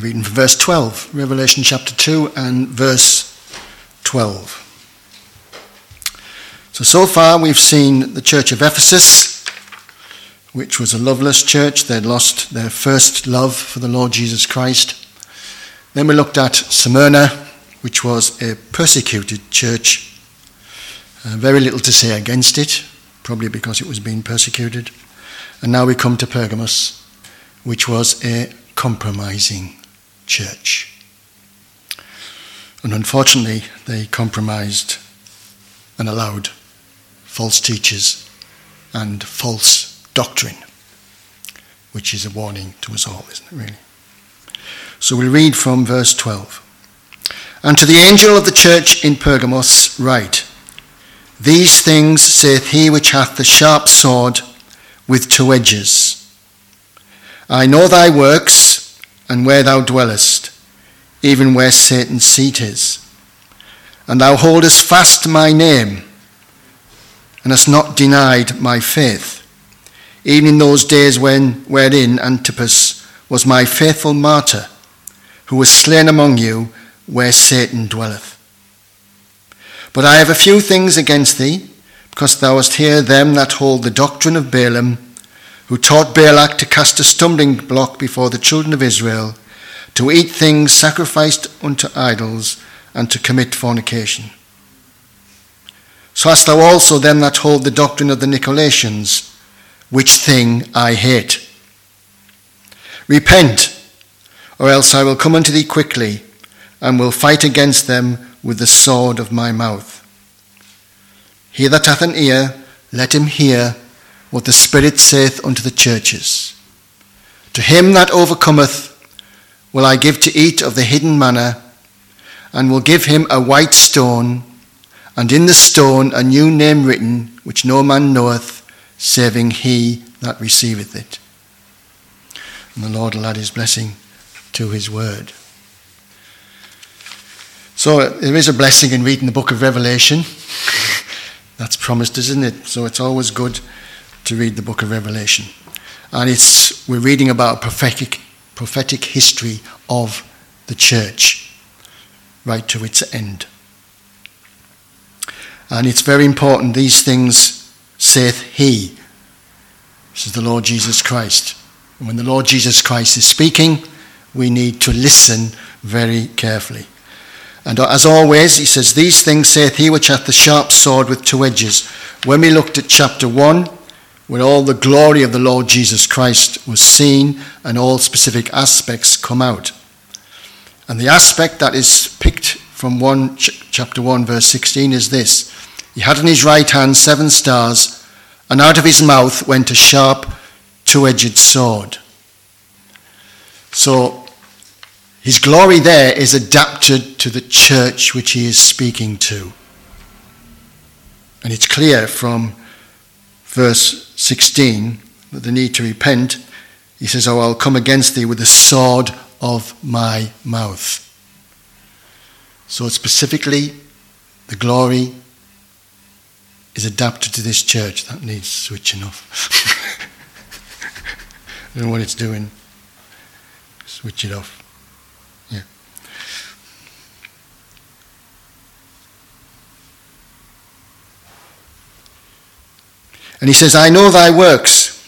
Reading from verse 12, Revelation chapter 2 and verse 12. So, so far we've seen the church of Ephesus, which was a loveless church. They'd lost their first love for the Lord Jesus Christ. Then we looked at Smyrna, which was a persecuted church. Uh, very little to say against it, probably because it was being persecuted. And now we come to Pergamos, which was a compromising church. And unfortunately, they compromised and allowed false teachers and false doctrine, which is a warning to us all, isn't it, really? So we read from verse 12. And to the angel of the church in Pergamos, write These things saith he which hath the sharp sword with two edges. I know thy works and where thou dwellest, even where Satan's seat is. And thou holdest fast my name, and hast not denied my faith, even in those days when wherein Antipas was my faithful martyr, who was slain among you where Satan dwelleth. But I have a few things against thee, because thou hast hear them that hold the doctrine of Balaam, who taught Balak to cast a stumbling block before the children of Israel, to eat things sacrificed unto idols, and to commit fornication. So hast thou also them that hold the doctrine of the Nicolaitans, which thing I hate. Repent, or else I will come unto thee quickly, and will fight against them with the sword of my mouth. He that hath an ear, let him hear what the Spirit saith unto the churches. To him that overcometh will I give to eat of the hidden manna, and will give him a white stone, and in the stone a new name written, which no man knoweth, saving he that receiveth it. And the Lord will add his blessing to his word. So there is a blessing in reading the book of Revelation. That's promised, isn't it? So it's always good to read the book of Revelation. And it's, we're reading about a prophetic, prophetic history of the church right to its end. And it's very important, these things saith he. This is the Lord Jesus Christ. And when the Lord Jesus Christ is speaking, we need to listen very carefully. And as always, he says, These things saith he which hath the sharp sword with two edges. When we looked at chapter 1, where all the glory of the Lord Jesus Christ was seen and all specific aspects come out. And the aspect that is picked from 1, chapter 1, verse 16 is this He had in his right hand seven stars, and out of his mouth went a sharp, two edged sword. So his glory there is adapted to the church which he is speaking to. And it's clear from verse 16 that the need to repent. He says, Oh, I'll come against thee with the sword of my mouth. So specifically, the glory is adapted to this church. That needs switching off. I don't know what it's doing. Switch it off. And he says, I know thy works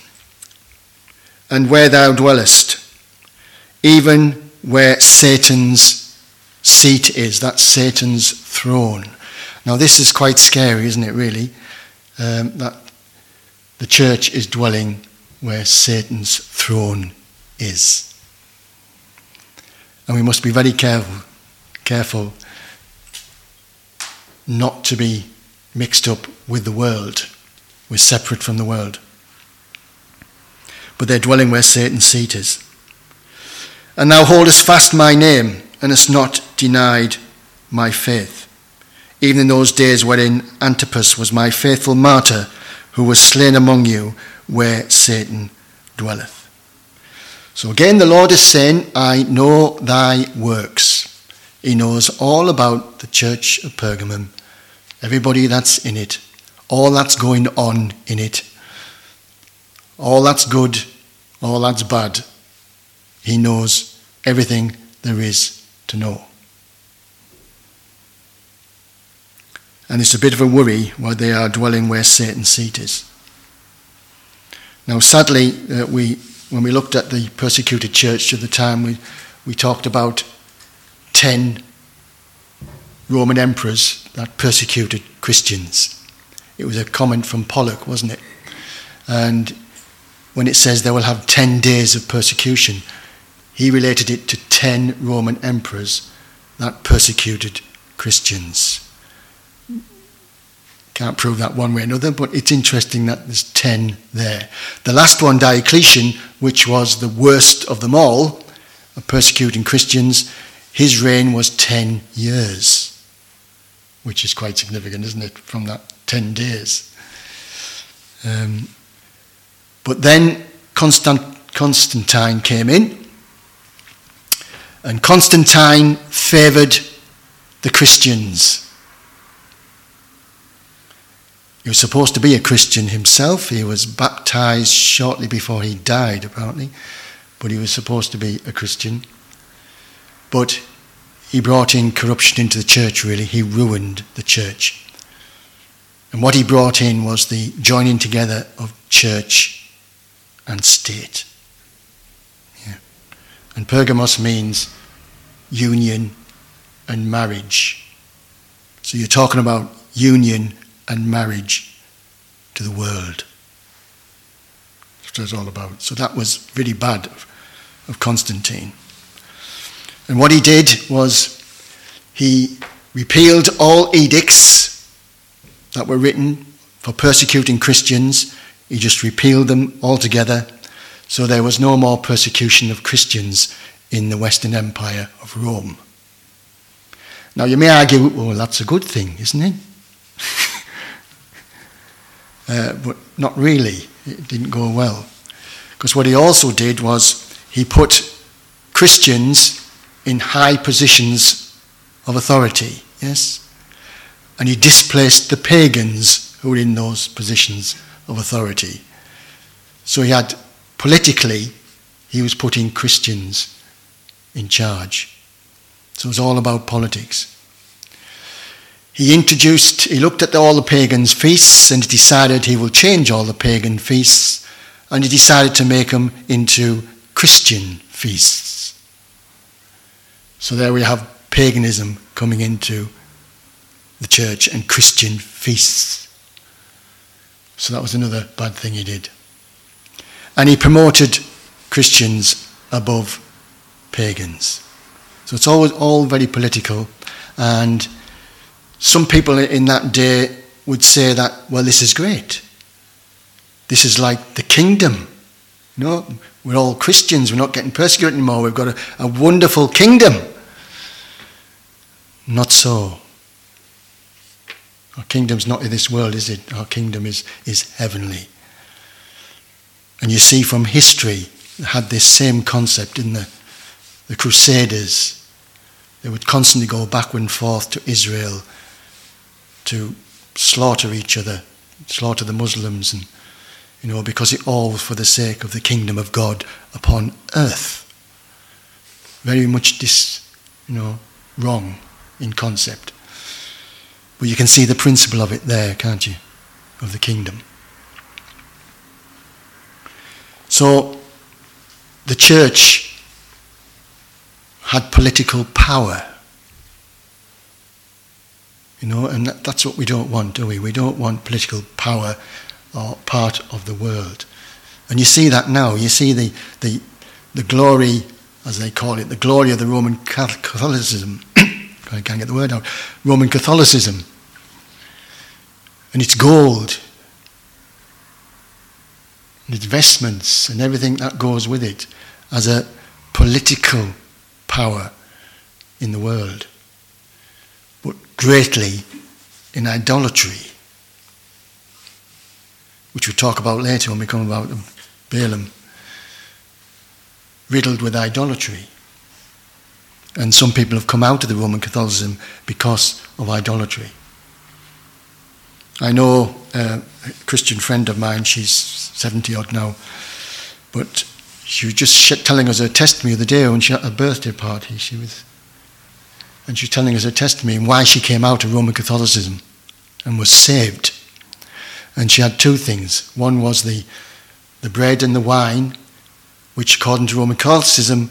and where thou dwellest, even where Satan's seat is. That's Satan's throne. Now, this is quite scary, isn't it, really? Um, that the church is dwelling where Satan's throne is. And we must be very careful, careful not to be mixed up with the world. We're separate from the world. But they're dwelling where Satan's seat is. And thou holdest fast my name, and hast not denied my faith. Even in those days wherein Antipas was my faithful martyr, who was slain among you, where Satan dwelleth. So again, the Lord is saying, I know thy works. He knows all about the church of Pergamum, everybody that's in it, all that's going on in it, all that's good, all that's bad. He knows everything there is to know. And it's a bit of a worry while they are dwelling where Satan's seat is. Now, sadly, uh, we, when we looked at the persecuted church at the time, we, we talked about 10 Roman emperors that persecuted Christians. It was a comment from Pollock, wasn't it? And when it says they will have 10 days of persecution, he related it to 10 Roman emperors that persecuted Christians. Can't prove that one way or another, but it's interesting that there's 10 there. The last one, Diocletian, which was the worst of them all, of persecuting Christians, his reign was 10 years, which is quite significant, isn't it, from that 10 days. Um, but then Constant, Constantine came in, and Constantine favoured the Christians. He was supposed to be a Christian himself. He was baptized shortly before he died, apparently, but he was supposed to be a Christian. But he brought in corruption into the church, really. He ruined the church. And what he brought in was the joining together of church and state. Yeah. And Pergamos means union and marriage. So you're talking about union and marriage to the world. That's what it's all about. So that was really bad of, of Constantine. And what he did was he repealed all edicts that were written for persecuting Christians. He just repealed them altogether. So there was no more persecution of Christians in the Western Empire of Rome. Now you may argue, well, that's a good thing, isn't it? uh, but not really. It didn't go well. Because what he also did was he put Christians in high positions of authority, yes? And he displaced the pagans who were in those positions of authority. So he had, politically, he was putting Christians in charge. So it was all about politics. He introduced, he looked at all the pagans' feasts and decided he will change all the pagan feasts and he decided to make them into Christian feasts. So there we have paganism coming into the church and Christian feasts. So that was another bad thing he did. And he promoted Christians above pagans. So it's always all very political and some people in that day would say that, well, this is great. This is like the kingdom. Know, we're all Christians, we're not getting persecuted anymore, we've got a, a wonderful kingdom. Not so. Our kingdom's not in this world, is it? Our kingdom is, is heavenly. And you see from history, had this same concept in the, the Crusaders. They would constantly go back and forth to Israel to slaughter each other, slaughter the Muslims, and you know, because it all was for the sake of the kingdom of God upon earth. Very much this, you know, wrong in concept. But you can see the principle of it there, can't you? Of the kingdom. So the church had political power you know, and that, that's what we don't want, do we? We don't want political power or part of the world. And you see that now. You see the, the, the glory, as they call it, the glory of the Roman Catholicism. I can't get the word out. Roman Catholicism. And its gold, and its vestments, and everything that goes with it as a political power in the world but greatly in idolatry, which we'll talk about later when we come about Balaam, riddled with idolatry. And some people have come out of the Roman Catholicism because of idolatry. I know uh, a Christian friend of mine, she's 70 odd now, but she was just telling us her testimony of the day when she had a birthday party. She was, and she was telling us her testimony and why she came out of Roman Catholicism and was saved. And she had two things. One was the, the bread and the wine, which, according to Roman Catholicism,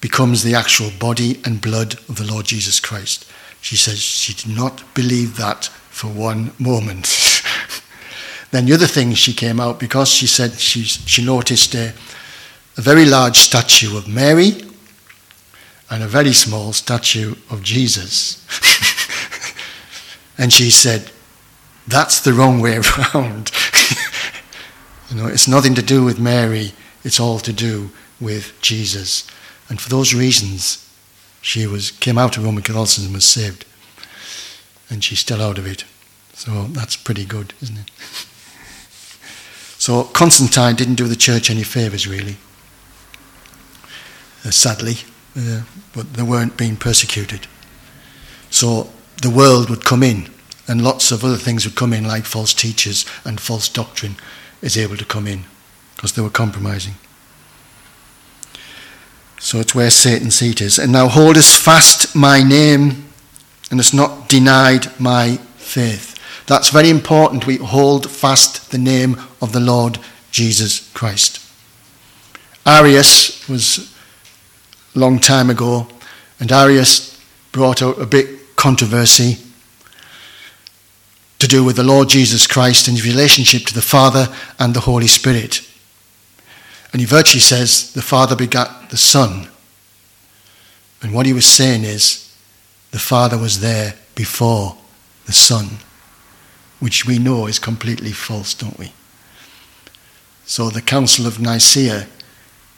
becomes the actual body and blood of the Lord Jesus Christ. She says she did not believe that for one moment. then the other thing she came out because she said she, she noticed a, a very large statue of Mary and a very small statue of Jesus. and she said, that's the wrong way around. you know, it's nothing to do with Mary, it's all to do with Jesus. And for those reasons, she was came out of Roman Catholicism and was saved. And she's still out of it. So that's pretty good, isn't it? so Constantine didn't do the church any favours, really. Uh, sadly, uh, but they weren't being persecuted. So the world would come in and lots of other things would come in, like false teachers and false doctrine is able to come in because they were compromising. So it's where Satan's seat is. And now hold us fast my name and has not denied my faith. That's very important. We hold fast the name of the Lord Jesus Christ. Arius was a long time ago, and Arius brought out a big controversy to do with the Lord Jesus Christ and his relationship to the Father and the Holy Spirit. And he virtually says the Father begat the Son. And what he was saying is the Father was there before the Son, which we know is completely false, don't we? So the Council of Nicaea,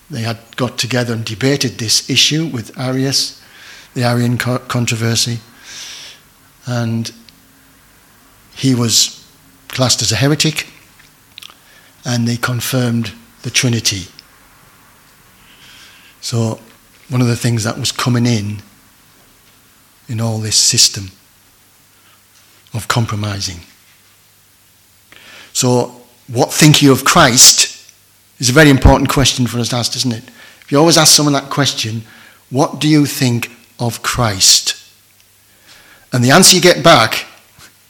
they had got together and debated this issue with Arius, the Arian controversy. And he was classed as a heretic, and they confirmed the Trinity. So, one of the things that was coming in in all this system of compromising. So, what think you of Christ is a very important question for us to ask, isn't it? If you always ask someone that question, what do you think of Christ? And the answer you get back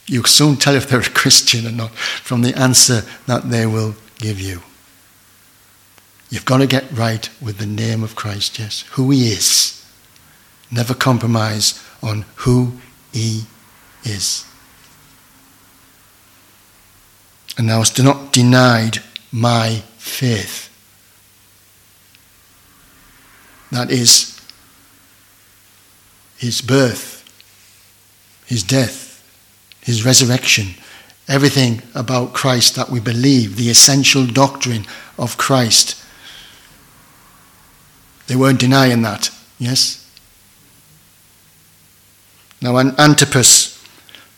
you soon tell if they're a Christian or not from the answer that they will give you. You've got to get right with the name of Christ, yes, who he is. Never compromise on who he is. And thou hast not denied my faith. That is his birth, his death, his resurrection, everything about Christ that we believe, the essential doctrine of Christ. They weren't denying that, yes? Now, Antipas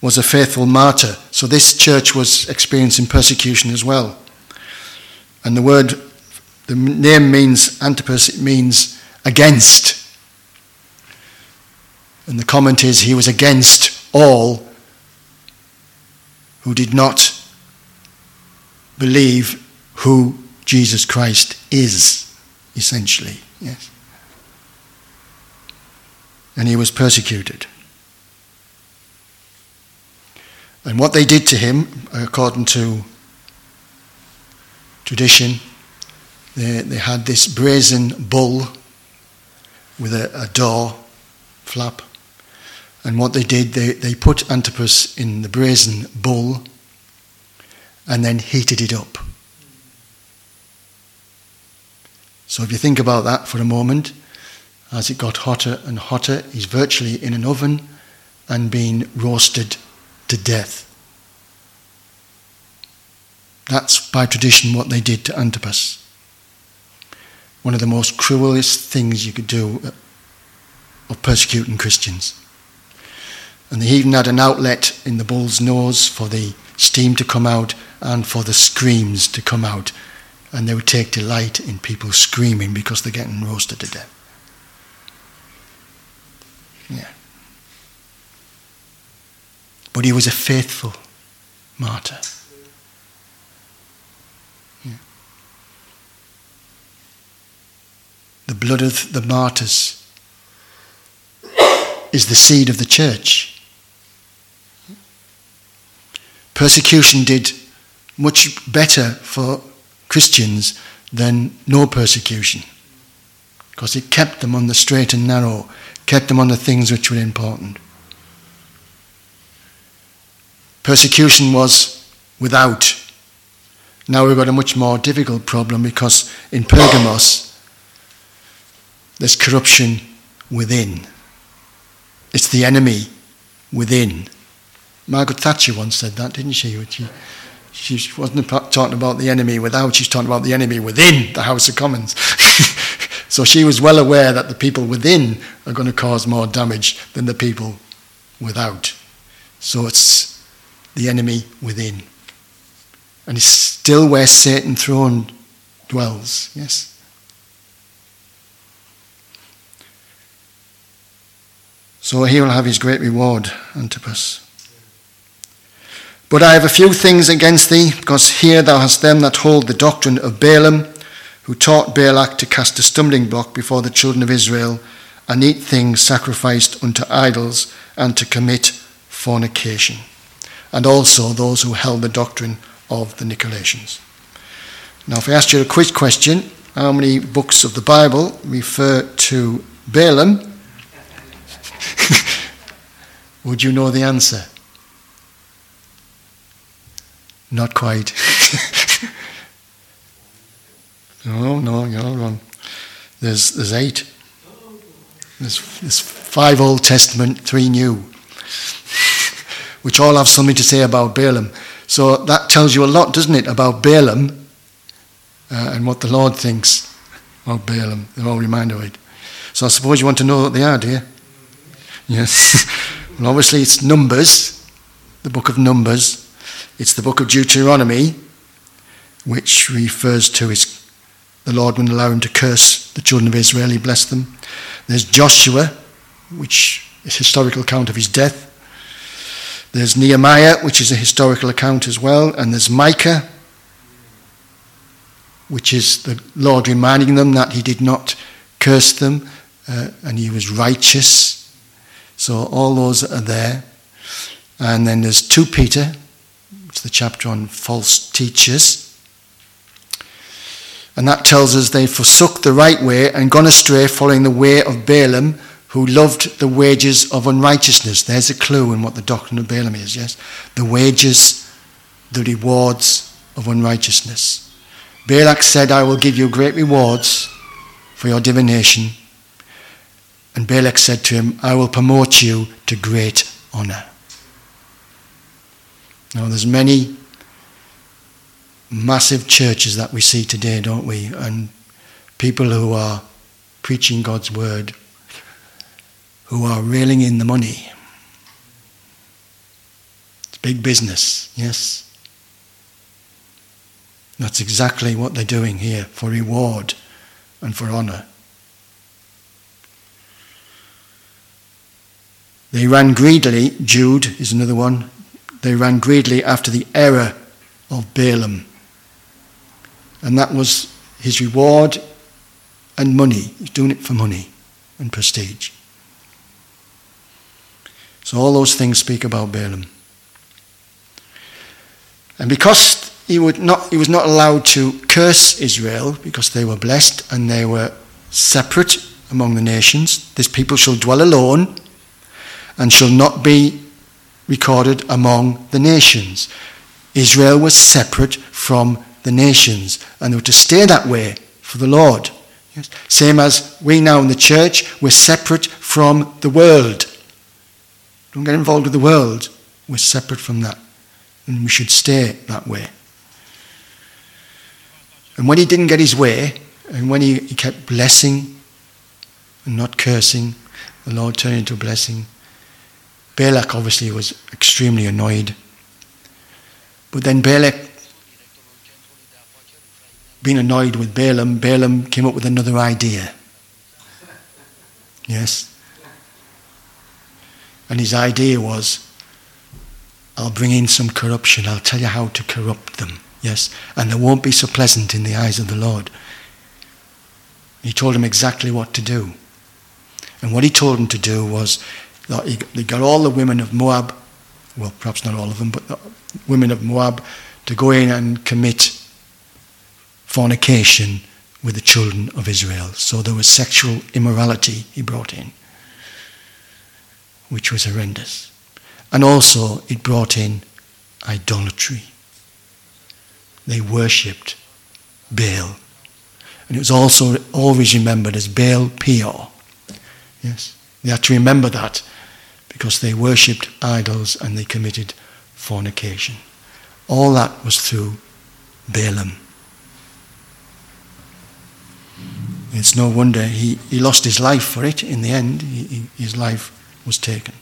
was a faithful martyr, so this church was experiencing persecution as well. And the word, the name means Antipas, it means against. And the comment is he was against all who did not believe who Jesus Christ is, essentially. Yes. And he was persecuted. And what they did to him, according to tradition, they, they had this brazen bull with a, a door flap and what they did, they, they put Antipas in the brazen bull and then heated it up. So if you think about that for a moment, as it got hotter and hotter, he's virtually in an oven and being roasted to death. That's by tradition what they did to Antipas. One of the most cruelest things you could do of persecuting Christians. And they even had an outlet in the bull's nose for the steam to come out and for the screams to come out. And they would take delight in people screaming because they're getting roasted to death. Yeah. But he was a faithful martyr. The blood of the martyrs is the seed of the church. Persecution did much better for Christians than no persecution because it kept them on the straight and narrow, kept them on the things which were important. Persecution was without. Now we've got a much more difficult problem because in Pergamos there's corruption within. It's the enemy within. Margaret Thatcher once said that, didn't she? She, she wasn't talking about the enemy without, she's talking about the enemy within the House of Commons. so she was well aware that the people within are going to cause more damage than the people without. So it's the enemy within. And it's still where Satan's throne dwells, yes? So he will have his great reward, Antipas. But I have a few things against thee, because here thou hast them that hold the doctrine of Balaam, who taught Balak to cast a stumbling block before the children of Israel, and eat things sacrificed unto idols, and to commit fornication. And also those who held the doctrine of the Nicolaitans. Now, if I asked you a quick question, how many books of the Bible refer to Balaam Would you know the answer? Not quite. no, no, you're not wrong. There's, there's eight. There's, there's five Old Testament, three New, which all have something to say about Balaam. So that tells you a lot, doesn't it, about Balaam uh, and what the Lord thinks about Balaam. They're all reminder of it. So I suppose you want to know what they are, do you? Yes. well, obviously, it's Numbers, the book of Numbers. It's the book of Deuteronomy, which refers to his, the Lord wouldn't allow him to curse the children of Israel, he blessed them. There's Joshua, which is a historical account of his death. There's Nehemiah, which is a historical account as well. And there's Micah, which is the Lord reminding them that he did not curse them uh, and he was righteous so all those are there. And then there's 2 Peter, it's the chapter on false teachers. And that tells us they forsook the right way and gone astray, following the way of Balaam, who loved the wages of unrighteousness. There's a clue in what the doctrine of Balaam is, yes? The wages, the rewards of unrighteousness. Balak said, I will give you great rewards for your divination and Balak said to him, I will promote you to great honor. Now, there's many massive churches that we see today, don't we? And people who are preaching God's word, who are reeling in the money. It's big business, yes? That's exactly what they're doing here for reward and for honor. They ran greedily, Jude is another one. They ran greedily after the error of Balaam. And that was his reward and money. He's doing it for money and prestige. So all those things speak about Balaam. And because he, would not, he was not allowed to curse Israel because they were blessed and they were separate among the nations, this people shall dwell alone and shall not be recorded among the nations. Israel was separate from the nations, and they were to stay that way for the Lord. Yes? Same as we now in the church, we're separate from the world. Don't get involved with the world. We're separate from that. And we should stay that way. And when he didn't get his way, and when he, he kept blessing and not cursing, the Lord turned into a blessing. Balak obviously was extremely annoyed. But then Balak, being annoyed with Balaam, Balaam came up with another idea. Yes? And his idea was I'll bring in some corruption, I'll tell you how to corrupt them. Yes? And they won't be so pleasant in the eyes of the Lord. He told him exactly what to do. And what he told him to do was he got all the women of Moab, well, perhaps not all of them, but the women of Moab to go in and commit fornication with the children of Israel. So there was sexual immorality he brought in, which was horrendous. And also it brought in idolatry. They worshipped Baal. And it was also always remembered as Baal Peor. Yes, they had to remember that because they worshipped idols and they committed fornication. All that was through Balaam. It's no wonder he, he lost his life for it in the end. He, he, his life was taken.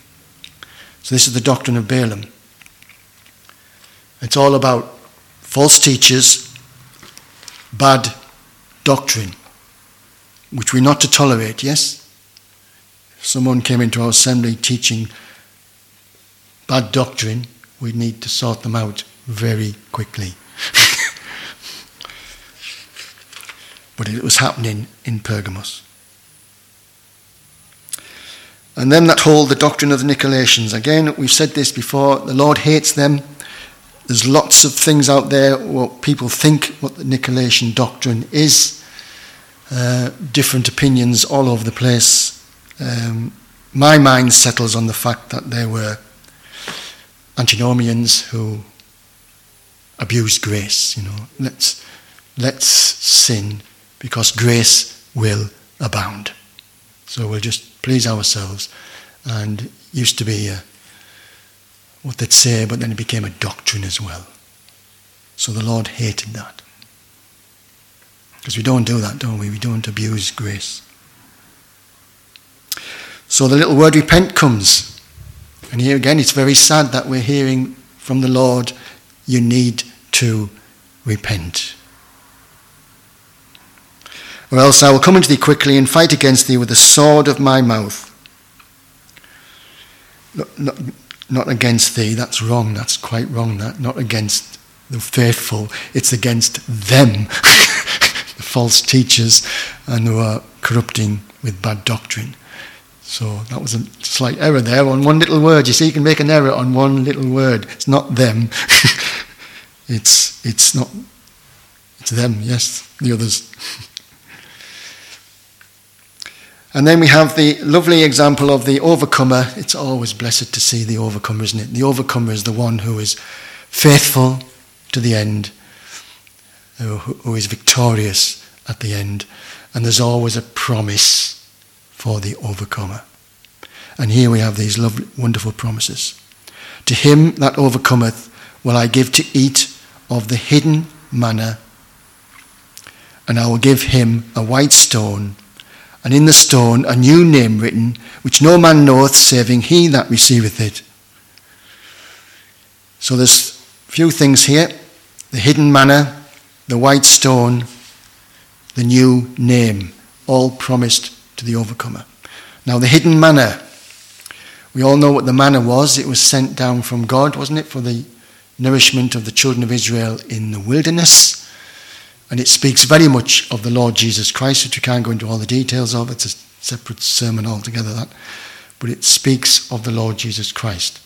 So, this is the doctrine of Balaam. It's all about false teachers, bad doctrine, which we're not to tolerate, yes? Someone came into our assembly teaching bad doctrine, we need to sort them out very quickly. but it was happening in Pergamos. And then that whole the doctrine of the Nicolaitans. Again, we've said this before. The Lord hates them. There's lots of things out there what people think what the Nicolaitan doctrine is. Uh, different opinions all over the place. Um, my mind settles on the fact that there were antinomians who abused grace. You know, let's let's sin because grace will abound. So we'll just please ourselves. And used to be a, what they'd say, but then it became a doctrine as well. So the Lord hated that. Because we don't do that, don't we? We don't abuse grace. So the little word repent comes. And here again, it's very sad that we're hearing from the Lord, you need to repent or else I will come unto thee quickly and fight against thee with the sword of my mouth. Not, not, not against thee, that's wrong, that's quite wrong, that. Not against the faithful, it's against them, the false teachers, and who are corrupting with bad doctrine. So that was a slight error there on one little word. You see, you can make an error on one little word. It's not them. it's it's not. It's them. Yes, the others. And then we have the lovely example of the overcomer. It's always blessed to see the overcomer, isn't it? The overcomer is the one who is faithful to the end, who, who is victorious at the end. And there's always a promise for the overcomer. And here we have these lovely, wonderful promises. To him that overcometh will I give to eat of the hidden manna, and I will give him a white stone and in the stone a new name written, which no man knoweth saving he that receiveth it. So there's a few things here the hidden manna, the white stone, the new name, all promised to the overcomer. Now, the hidden manna, we all know what the manna was. It was sent down from God, wasn't it, for the nourishment of the children of Israel in the wilderness. And it speaks very much of the Lord Jesus Christ, which we can't go into all the details of. It's a separate sermon altogether, that. But it speaks of the Lord Jesus Christ.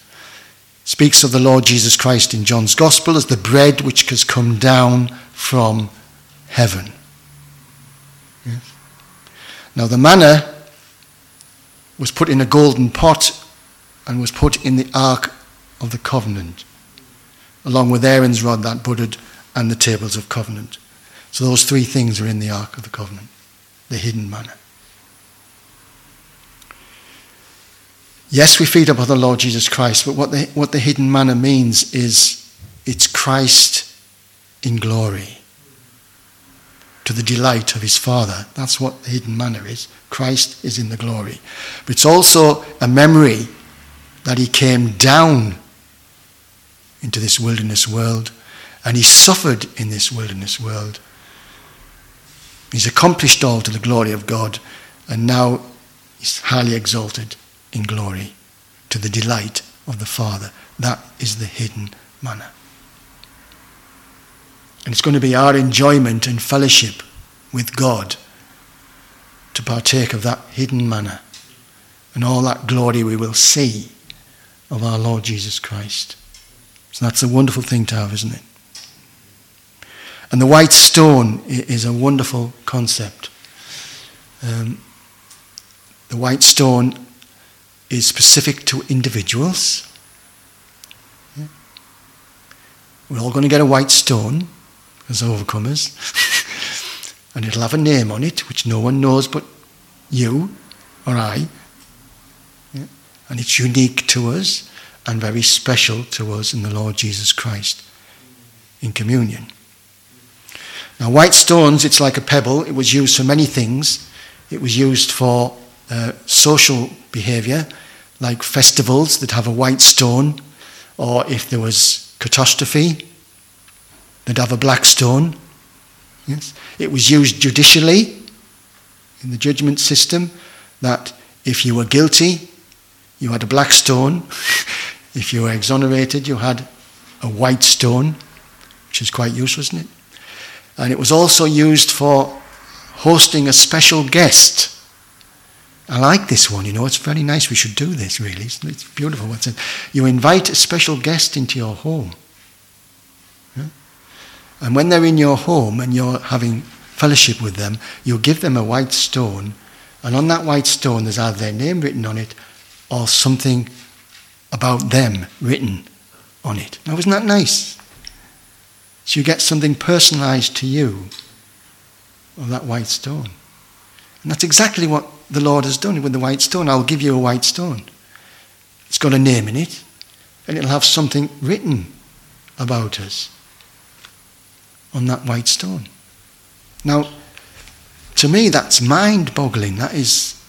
It speaks of the Lord Jesus Christ in John's Gospel as the bread which has come down from heaven. Now, the manna was put in a golden pot and was put in the Ark of the Covenant, along with Aaron's rod that budded and the tables of covenant. So those three things are in the Ark of the Covenant, the hidden manna. Yes, we feed upon the Lord Jesus Christ, but what the, what the hidden manna means is it's Christ in glory to the delight of his Father. That's what the hidden manna is. Christ is in the glory. But it's also a memory that he came down into this wilderness world and he suffered in this wilderness world He's accomplished all to the glory of God, and now he's highly exalted in glory to the delight of the Father. That is the hidden manna. And it's going to be our enjoyment and fellowship with God to partake of that hidden manna and all that glory we will see of our Lord Jesus Christ. So that's a wonderful thing to have, isn't it? And the white stone is a wonderful concept. Um, the white stone is specific to individuals. We're all going to get a white stone as overcomers. and it'll have a name on it which no one knows but you or I. Yeah. And it's unique to us and very special to us in the Lord Jesus Christ in communion. Now, white stones, it's like a pebble. It was used for many things. It was used for uh, social behaviour, like festivals that have a white stone, or if there was catastrophe, they'd have a black stone. Yes. It was used judicially in the judgment system that if you were guilty, you had a black stone. if you were exonerated, you had a white stone, which is quite useful, isn't it? And it was also used for hosting a special guest. I like this one, you know, it's very nice. We should do this, really. It's, beautiful. You invite a special guest into your home. And when they're in your home and you're having fellowship with them, you'll give them a white stone, and on that white stone there's either their name written on it or something about them written on it. Now, isn't that nice? So you get something personalized to you of that white stone. And that's exactly what the Lord has done with the white stone. I'll give you a white stone. It's got a name in it, and it'll have something written about us on that white stone. Now, to me, that's mind boggling. That is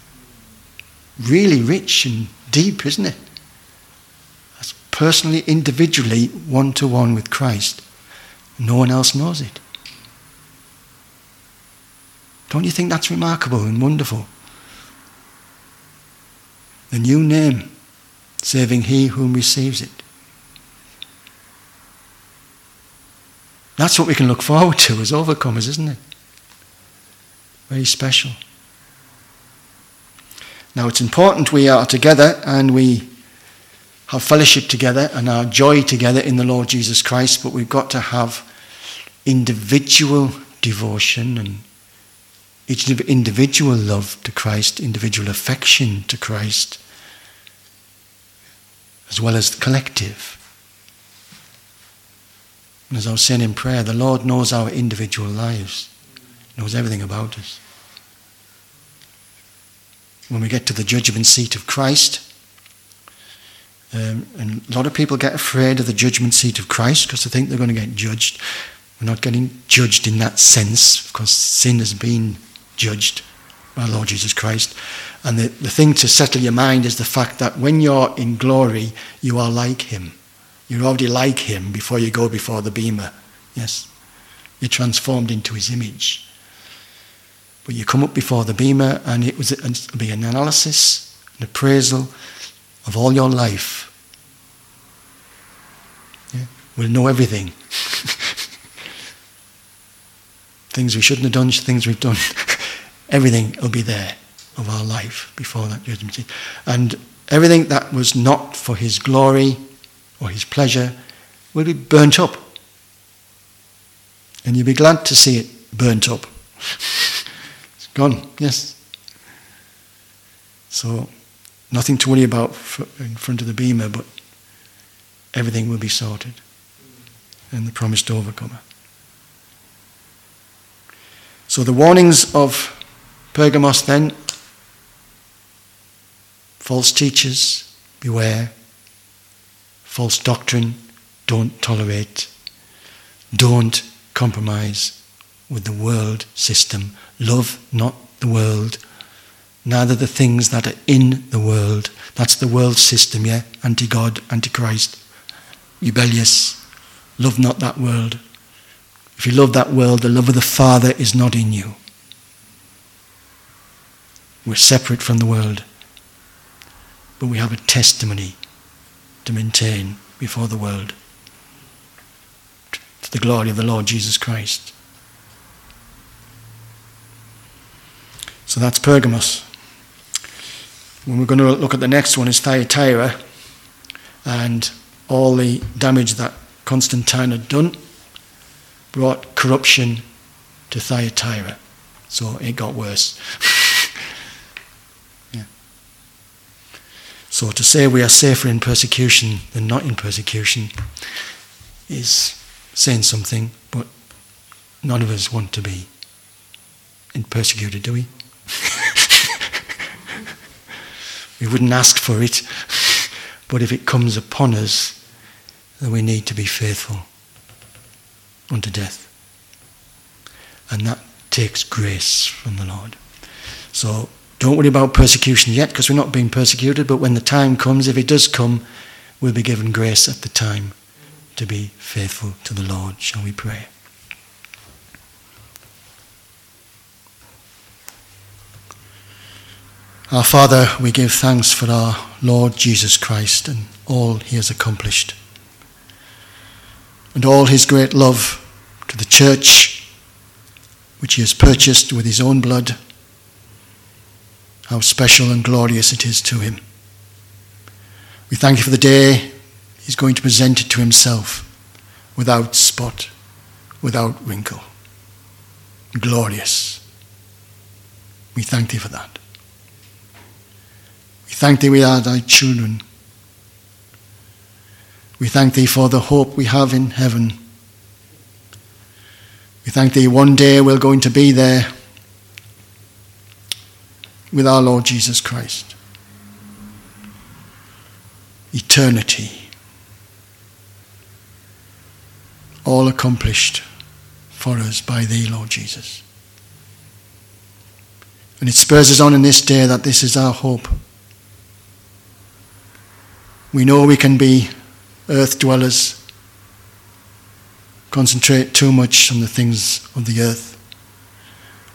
really rich and deep, isn't it? That's personally, individually, one to one with Christ. No one else knows it. Don't you think that's remarkable and wonderful? The new name, saving he whom receives it. That's what we can look forward to as overcomers, isn't it? Very special. Now it's important we are together and we have fellowship together and our joy together in the Lord Jesus Christ, but we've got to have individual devotion and each individual love to Christ, individual affection to Christ, as well as the collective. And as I was saying in prayer, the Lord knows our individual lives, knows everything about us. When we get to the judgment seat of Christ, um, and a lot of people get afraid of the judgment seat of Christ because they think they're going to get judged. We're not getting judged in that sense because sin has been judged by Lord Jesus Christ. And the, the thing to settle your mind is the fact that when you're in glory, you are like Him. You're already like Him before you go before the bema. Yes. You're transformed into His image. But you come up before the bema and it was it'll be an analysis, an appraisal of all your life. Yeah? We'll know everything. things we shouldn't have done, things we've done. everything will be there of our life before that judgment. And everything that was not for his glory or his pleasure will be burnt up. And you'll be glad to see it burnt up. it's gone, yes. So, nothing to worry about in front of the bema, but everything will be sorted. And the promised overcomer. So the warnings of Pergamos then false teachers, beware. False doctrine, don't tolerate. Don't compromise with the world system. Love not the world, neither the things that are in the world. That's the world system, yeah? Anti God, anti Christ, rebellious. Love not that world. If you love that world, the love of the Father is not in you. We're separate from the world. But we have a testimony to maintain before the world to the glory of the Lord Jesus Christ. So that's Pergamos. When we're going to look at the next one is Thyatira and all the damage that Constantine had done brought corruption to Thyatira. So it got worse. So to say we are safer in persecution than not in persecution is saying something, but none of us want to be persecuted, do we? we wouldn't ask for it, but if it comes upon us, then we need to be faithful unto death. And that takes grace from the Lord. So don't worry about persecution yet because we're not being persecuted, but when the time comes, if it does come, we'll be given grace at the time to be faithful to the Lord. Shall we pray? Our Father, we give thanks for our Lord Jesus Christ and all he has accomplished, and all his great love to the church, which he has purchased with his own blood. How special and glorious it is to him. We thank you for the day he's going to present it to himself without spot, without wrinkle. Glorious. We thank thee for that. We thank thee we are thy children. We thank thee for the hope we have in heaven. We thank thee one day we're going to be there with our Lord Jesus Christ. Eternity. All accomplished for us by thee, Lord Jesus. And it spurs us on in this day that this is our hope. We know we can be earth dwellers, concentrate too much on the things of the earth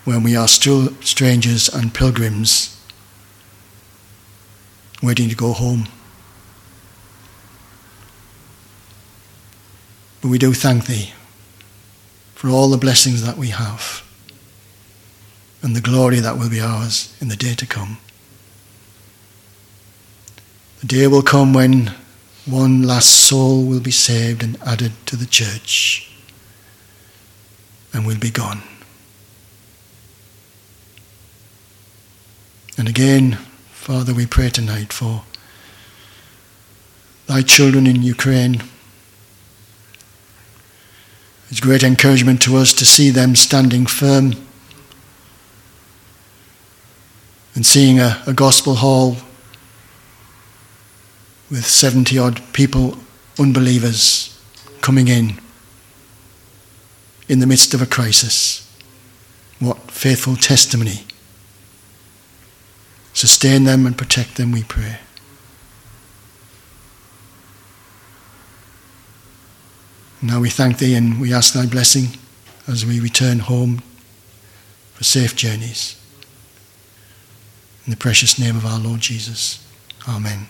when we are still strangers and pilgrims waiting to go home. But we do thank Thee for all the blessings that we have and the glory that will be ours in the day to come. The day will come when one last soul will be saved and added to the church and will be gone. And again, Father, we pray tonight for thy children in Ukraine. It's great encouragement to us to see them standing firm and seeing a, a gospel hall with 70 odd people, unbelievers, coming in in the midst of a crisis. What faithful testimony. Sustain them and protect them, we pray. Now we thank Thee and we ask Thy blessing as we return home for safe journeys. In the precious name of our Lord Jesus. Amen.